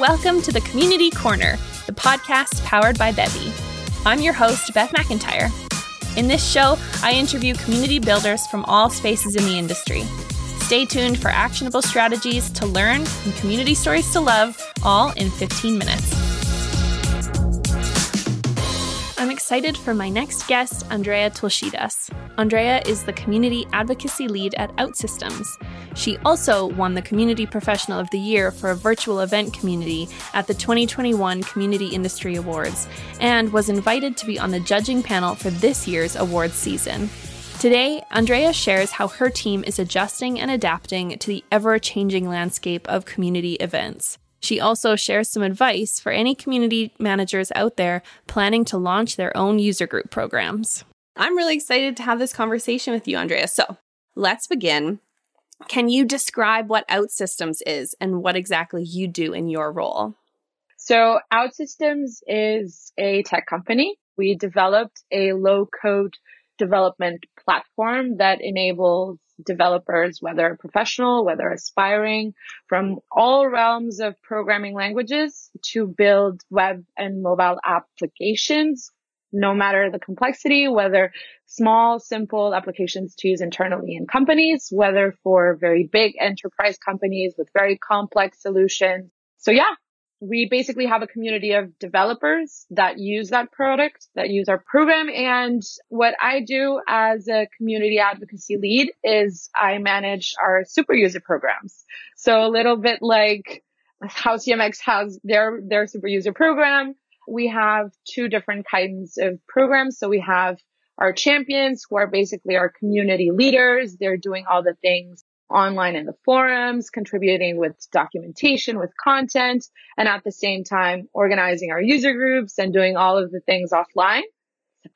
Welcome to the Community Corner, the podcast powered by Bevy. I'm your host, Beth McIntyre. In this show, I interview community builders from all spaces in the industry. Stay tuned for actionable strategies to learn and community stories to love, all in 15 minutes. I'm excited for my next guest, Andreia Tulcidás. Andreia is the community advocacy lead at OutSystems. She also won the Community Professional of the Year for a virtual event community at the 2021 Community Industry Awards and was invited to be on the judging panel for this year's awards season. Today, Andreia shares how her team is adjusting and adapting to the ever changing landscape of community events. She also shares some advice for any community managers out there planning to launch their own user group programs. I'm really excited to have this conversation with you, Andreia. So let's begin. Can you describe what OutSystems is and what exactly you do in your role? So, OutSystems is a tech company. We developed a low code development platform that enables developers, whether professional, whether aspiring, from all realms of programming languages to build web and mobile applications, no matter the complexity, whether small, simple applications to use internally in companies, whether for very big enterprise companies with very complex solutions. So yeah, we basically have a community of developers that use that product, that use our program. And what I do as a community advocacy lead is I manage our super user programs. So a little bit like how CMX has their, their super user program. We have two different kinds of programs. So we have our champions who are basically our community leaders. They're doing all the things online in the forums, contributing with documentation, with content, and at the same time organizing our user groups and doing all of the things offline.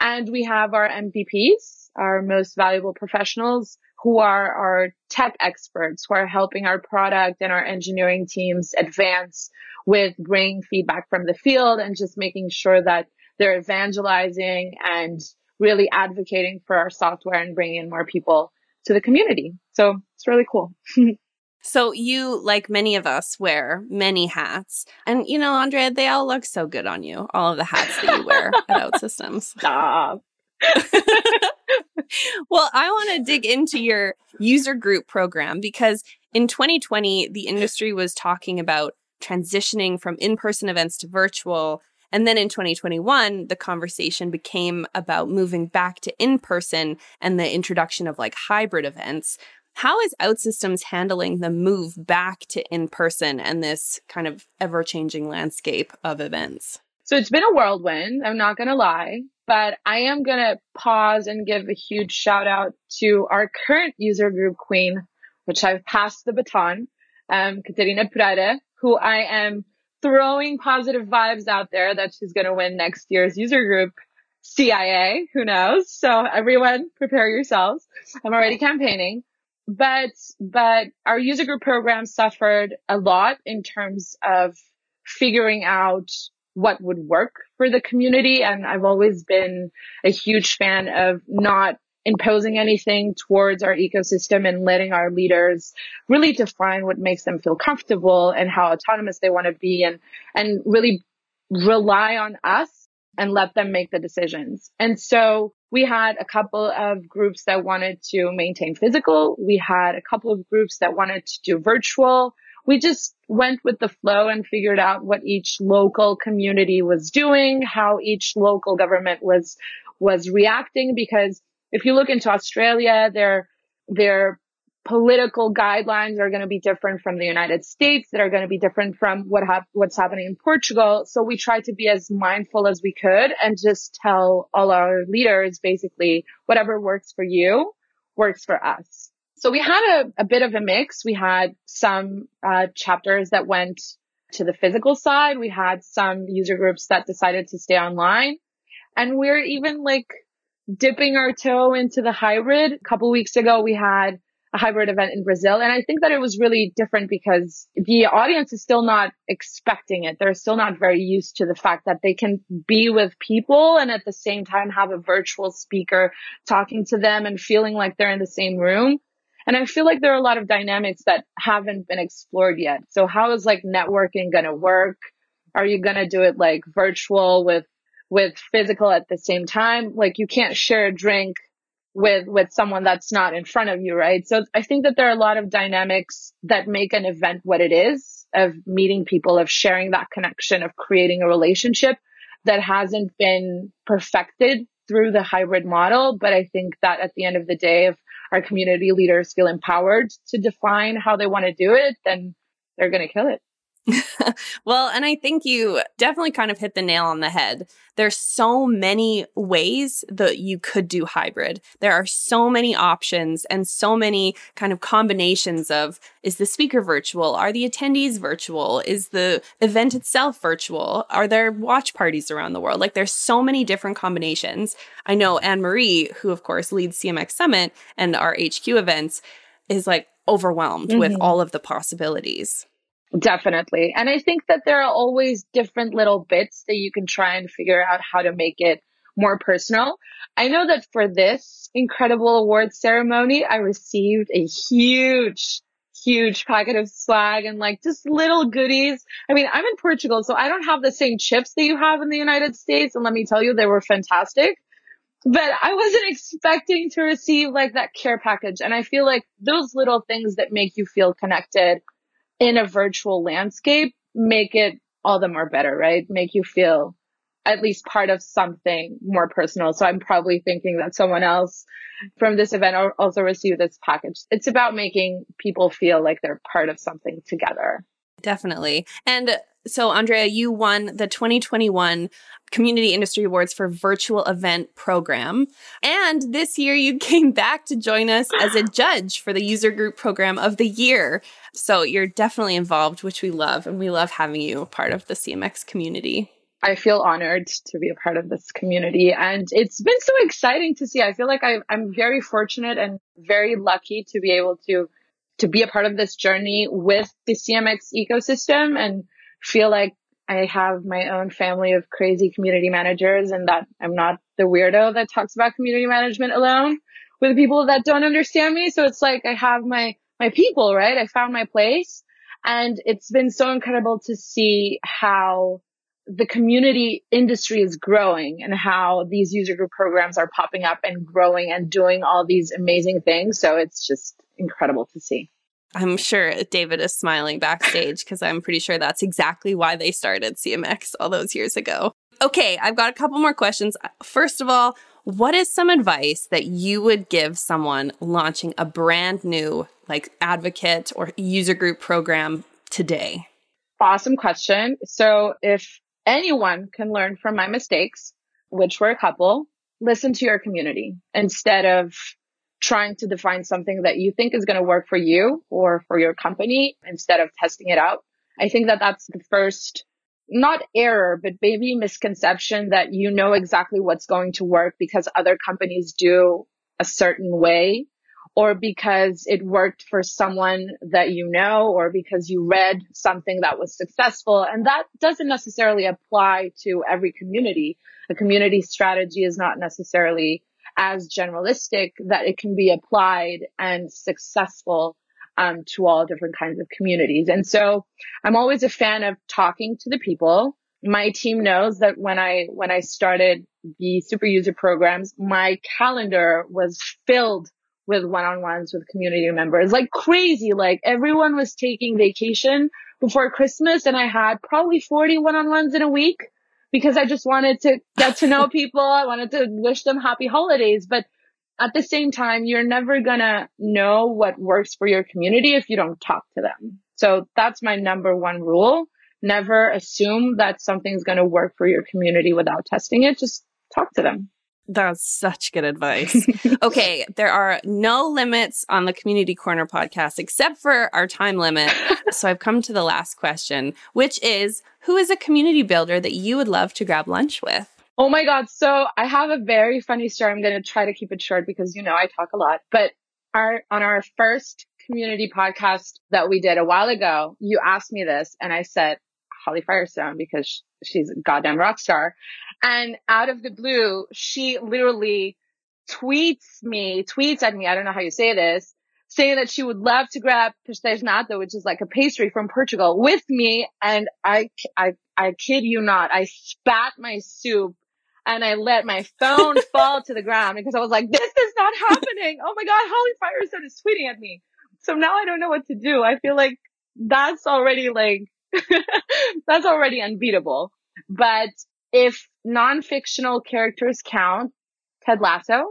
And we have our MVPs, our most valuable professionals who are our tech experts who are helping our product and our engineering teams advance with bringing feedback from the field and just making sure that they're evangelizing and really advocating for our software and bringing in more people to the community. So it's really cool. so you, like many of us, wear many hats. And you know, Andreia, they all look so good on you, all of the hats that you wear at OutSystems. Stop. well, I want to dig into your user group program because in 2020, the industry was talking about transitioning from in person events to virtual and then in 2021, the conversation became about moving back to in person and the introduction of like hybrid events. How is OutSystems handling the move back to in person and this kind of ever changing landscape of events? So it's been a whirlwind, I'm not going to lie, but I am going to pause and give a huge shout out to our current user group queen, which I've passed the baton, um, Katerina Prade, who I am throwing positive vibes out there that she's going to win next year's user group CIA. Who knows? So everyone prepare yourselves. I'm already campaigning. But, but our user group program suffered a lot in terms of figuring out what would work for the community. And I've always been a huge fan of not imposing anything towards our ecosystem and letting our leaders really define what makes them feel comfortable and how autonomous they want to be and, and really rely on us and let them make the decisions. And so we had a couple of groups that wanted to maintain physical. We had a couple of groups that wanted to do virtual. We just went with the flow and figured out what each local community was doing, how each local government was, was reacting because if you look into Australia, their, their political guidelines are going to be different from the United States, that are going to be different from what what's happening in Portugal. So we tried to be as mindful as we could and just tell all our leaders basically whatever works for you works for us. So we had a, a bit of a mix. We had some uh, chapters that went to the physical side. We had some user groups that decided to stay online. And we're even like dipping our toe into the hybrid. A couple weeks ago, we had a hybrid event in Brazil. And I think that it was really different because the audience is still not expecting it. They're still not very used to the fact that they can be with people and at the same time have a virtual speaker talking to them and feeling like they're in the same room. And I feel like there are a lot of dynamics that haven't been explored yet. So how is like networking going to work? Are you going to do it like virtual with, with physical at the same time? Like you can't share a drink with, with someone that's not in front of you, right? So I think that there are a lot of dynamics that make an event what it is of meeting people, of sharing that connection, of creating a relationship that hasn't been perfected through the hybrid model. But I think that at the end of the day, if our community leaders feel empowered to define how they want to do it, then they're going to kill it. well, and I think you definitely kind of hit the nail on the head. There's so many ways that you could do hybrid. There are so many options and so many kind of combinations of is the speaker virtual? Are the attendees virtual? Is the event itself virtual? Are there watch parties around the world? Like there's so many different combinations. I know Anne Marie, who of course leads CMX Summit and our HQ events, is like overwhelmed mm-hmm. with all of the possibilities. Definitely. And I think that there are always different little bits that you can try and figure out how to make it more personal. I know that for this incredible award ceremony, I received a huge, huge packet of swag and like just little goodies. I mean, I'm in Portugal, so I don't have the same chips that you have in the United States. And let me tell you, they were fantastic. But I wasn't expecting to receive like that care package. And I feel like those little things that make you feel connected in a virtual landscape make it all the more better, right? Make you feel at least part of something more personal. So I'm probably thinking that someone else from this event also received this package. It's about making people feel like they're part of something together. Definitely. And so, Andreia, you won the 2021 Community Industry Awards for Virtual Event Program. And this year you came back to join us as a judge for the User Group Program of the Year. So you're definitely involved, which we love. And we love having you a part of the CMX community. I feel honored to be a part of this community. And it's been so exciting to see. I feel like I, I'm very fortunate and very lucky to be able to to be a part of this journey with the CMX ecosystem and feel like I have my own family of crazy community managers and that I'm not the weirdo that talks about community management alone with people that don't understand me. So it's like I have my, my people, right? I found my place and it's been so incredible to see how the community industry is growing and how these user group programs are popping up and growing and doing all these amazing things. So it's just incredible to see. I'm sure David is smiling backstage because I'm pretty sure that's exactly why they started CMX all those years ago. Okay, I've got a couple more questions. First of all, what is some advice that you would give someone launching a brand new like advocate or user group program today? Awesome question. So if anyone can learn from my mistakes, which were a couple, listen to your community instead of trying to define something that you think is going to work for you or for your company instead of testing it out. I think that that's the first, not error, but maybe misconception that you know exactly what's going to work because other companies do a certain way or because it worked for someone that you know or because you read something that was successful. And that doesn't necessarily apply to every community. A community strategy is not necessarily as generalistic that it can be applied and successful um, to all different kinds of communities. And so I'm always a fan of talking to the people. My team knows that when I, when I started the super user programs, my calendar was filled with one-on-ones with community members like crazy. Like everyone was taking vacation before Christmas and I had probably 40 one-on-ones in a week because I just wanted to get to know people. I wanted to wish them happy holidays. But at the same time, you're never going to know what works for your community if you don't talk to them. So that's my number one rule. Never assume that something's going to work for your community without testing it. Just talk to them. That's such good advice. okay, there are no limits on the Community Corner podcast except for our time limit. so I've come to the last question, which is who is a community builder that you would love to grab lunch with? Oh my God. So I have a very funny story. I'm going to try to keep it short because you know I talk a lot. But our on our first community podcast that we did a while ago, you asked me this and I said Holly Firestone because she's a goddamn rock star. And out of the blue, she literally tweets me, tweets at me. I don't know how you say this saying that she would love to grab pastéis nata, which is like a pastry from Portugal with me. And I, I, I kid you not, I spat my soup and I let my phone fall to the ground because I was like, this is not happening. Oh my God, Holly Firestone is tweeting at me. So now I don't know what to do. I feel like that's already like, that's already unbeatable. But if non-fictional characters count, Ted Lasso,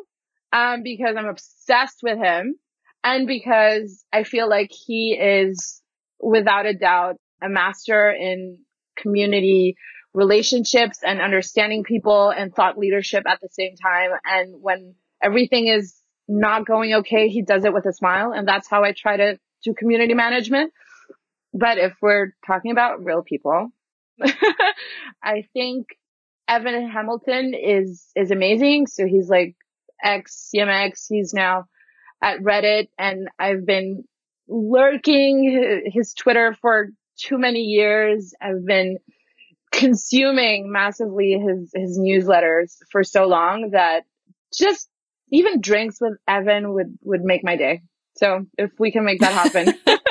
um, because I'm obsessed with him and because I feel like he is without a doubt a master in community relationships and understanding people and thought leadership at the same time. And when everything is not going okay, he does it with a smile. And that's how I try to do community management. But if we're talking about real people, I think Evan Hamilton is, is amazing. So he's like ex CMX. He's now at Reddit and I've been lurking his Twitter for too many years. I've been consuming massively his, his newsletters for so long that just even drinks with Evan would, would make my day. So if we can make that happen.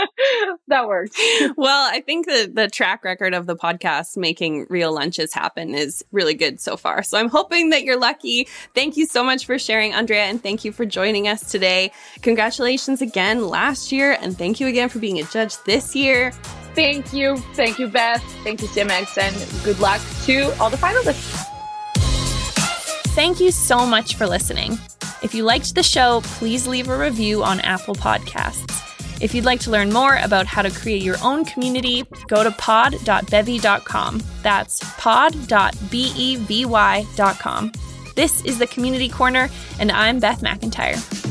that works. well, I think the the track record of the podcast making real lunches happen is really good so far. So I'm hoping that you're lucky. Thank you so much for sharing, Andreia, and thank you for joining us today. Congratulations again last year, and thank you again for being a judge this year. Thank you. Thank you, Beth. Thank you, CMX, and good luck to all the finalists. Thank you so much for listening. If you liked the show, please leave a review on Apple Podcasts. If you'd like to learn more about how to create your own community, go to pod.bevy.com. That's pod.bevy.com. This is the Community Corner, and I'm Beth McIntyre.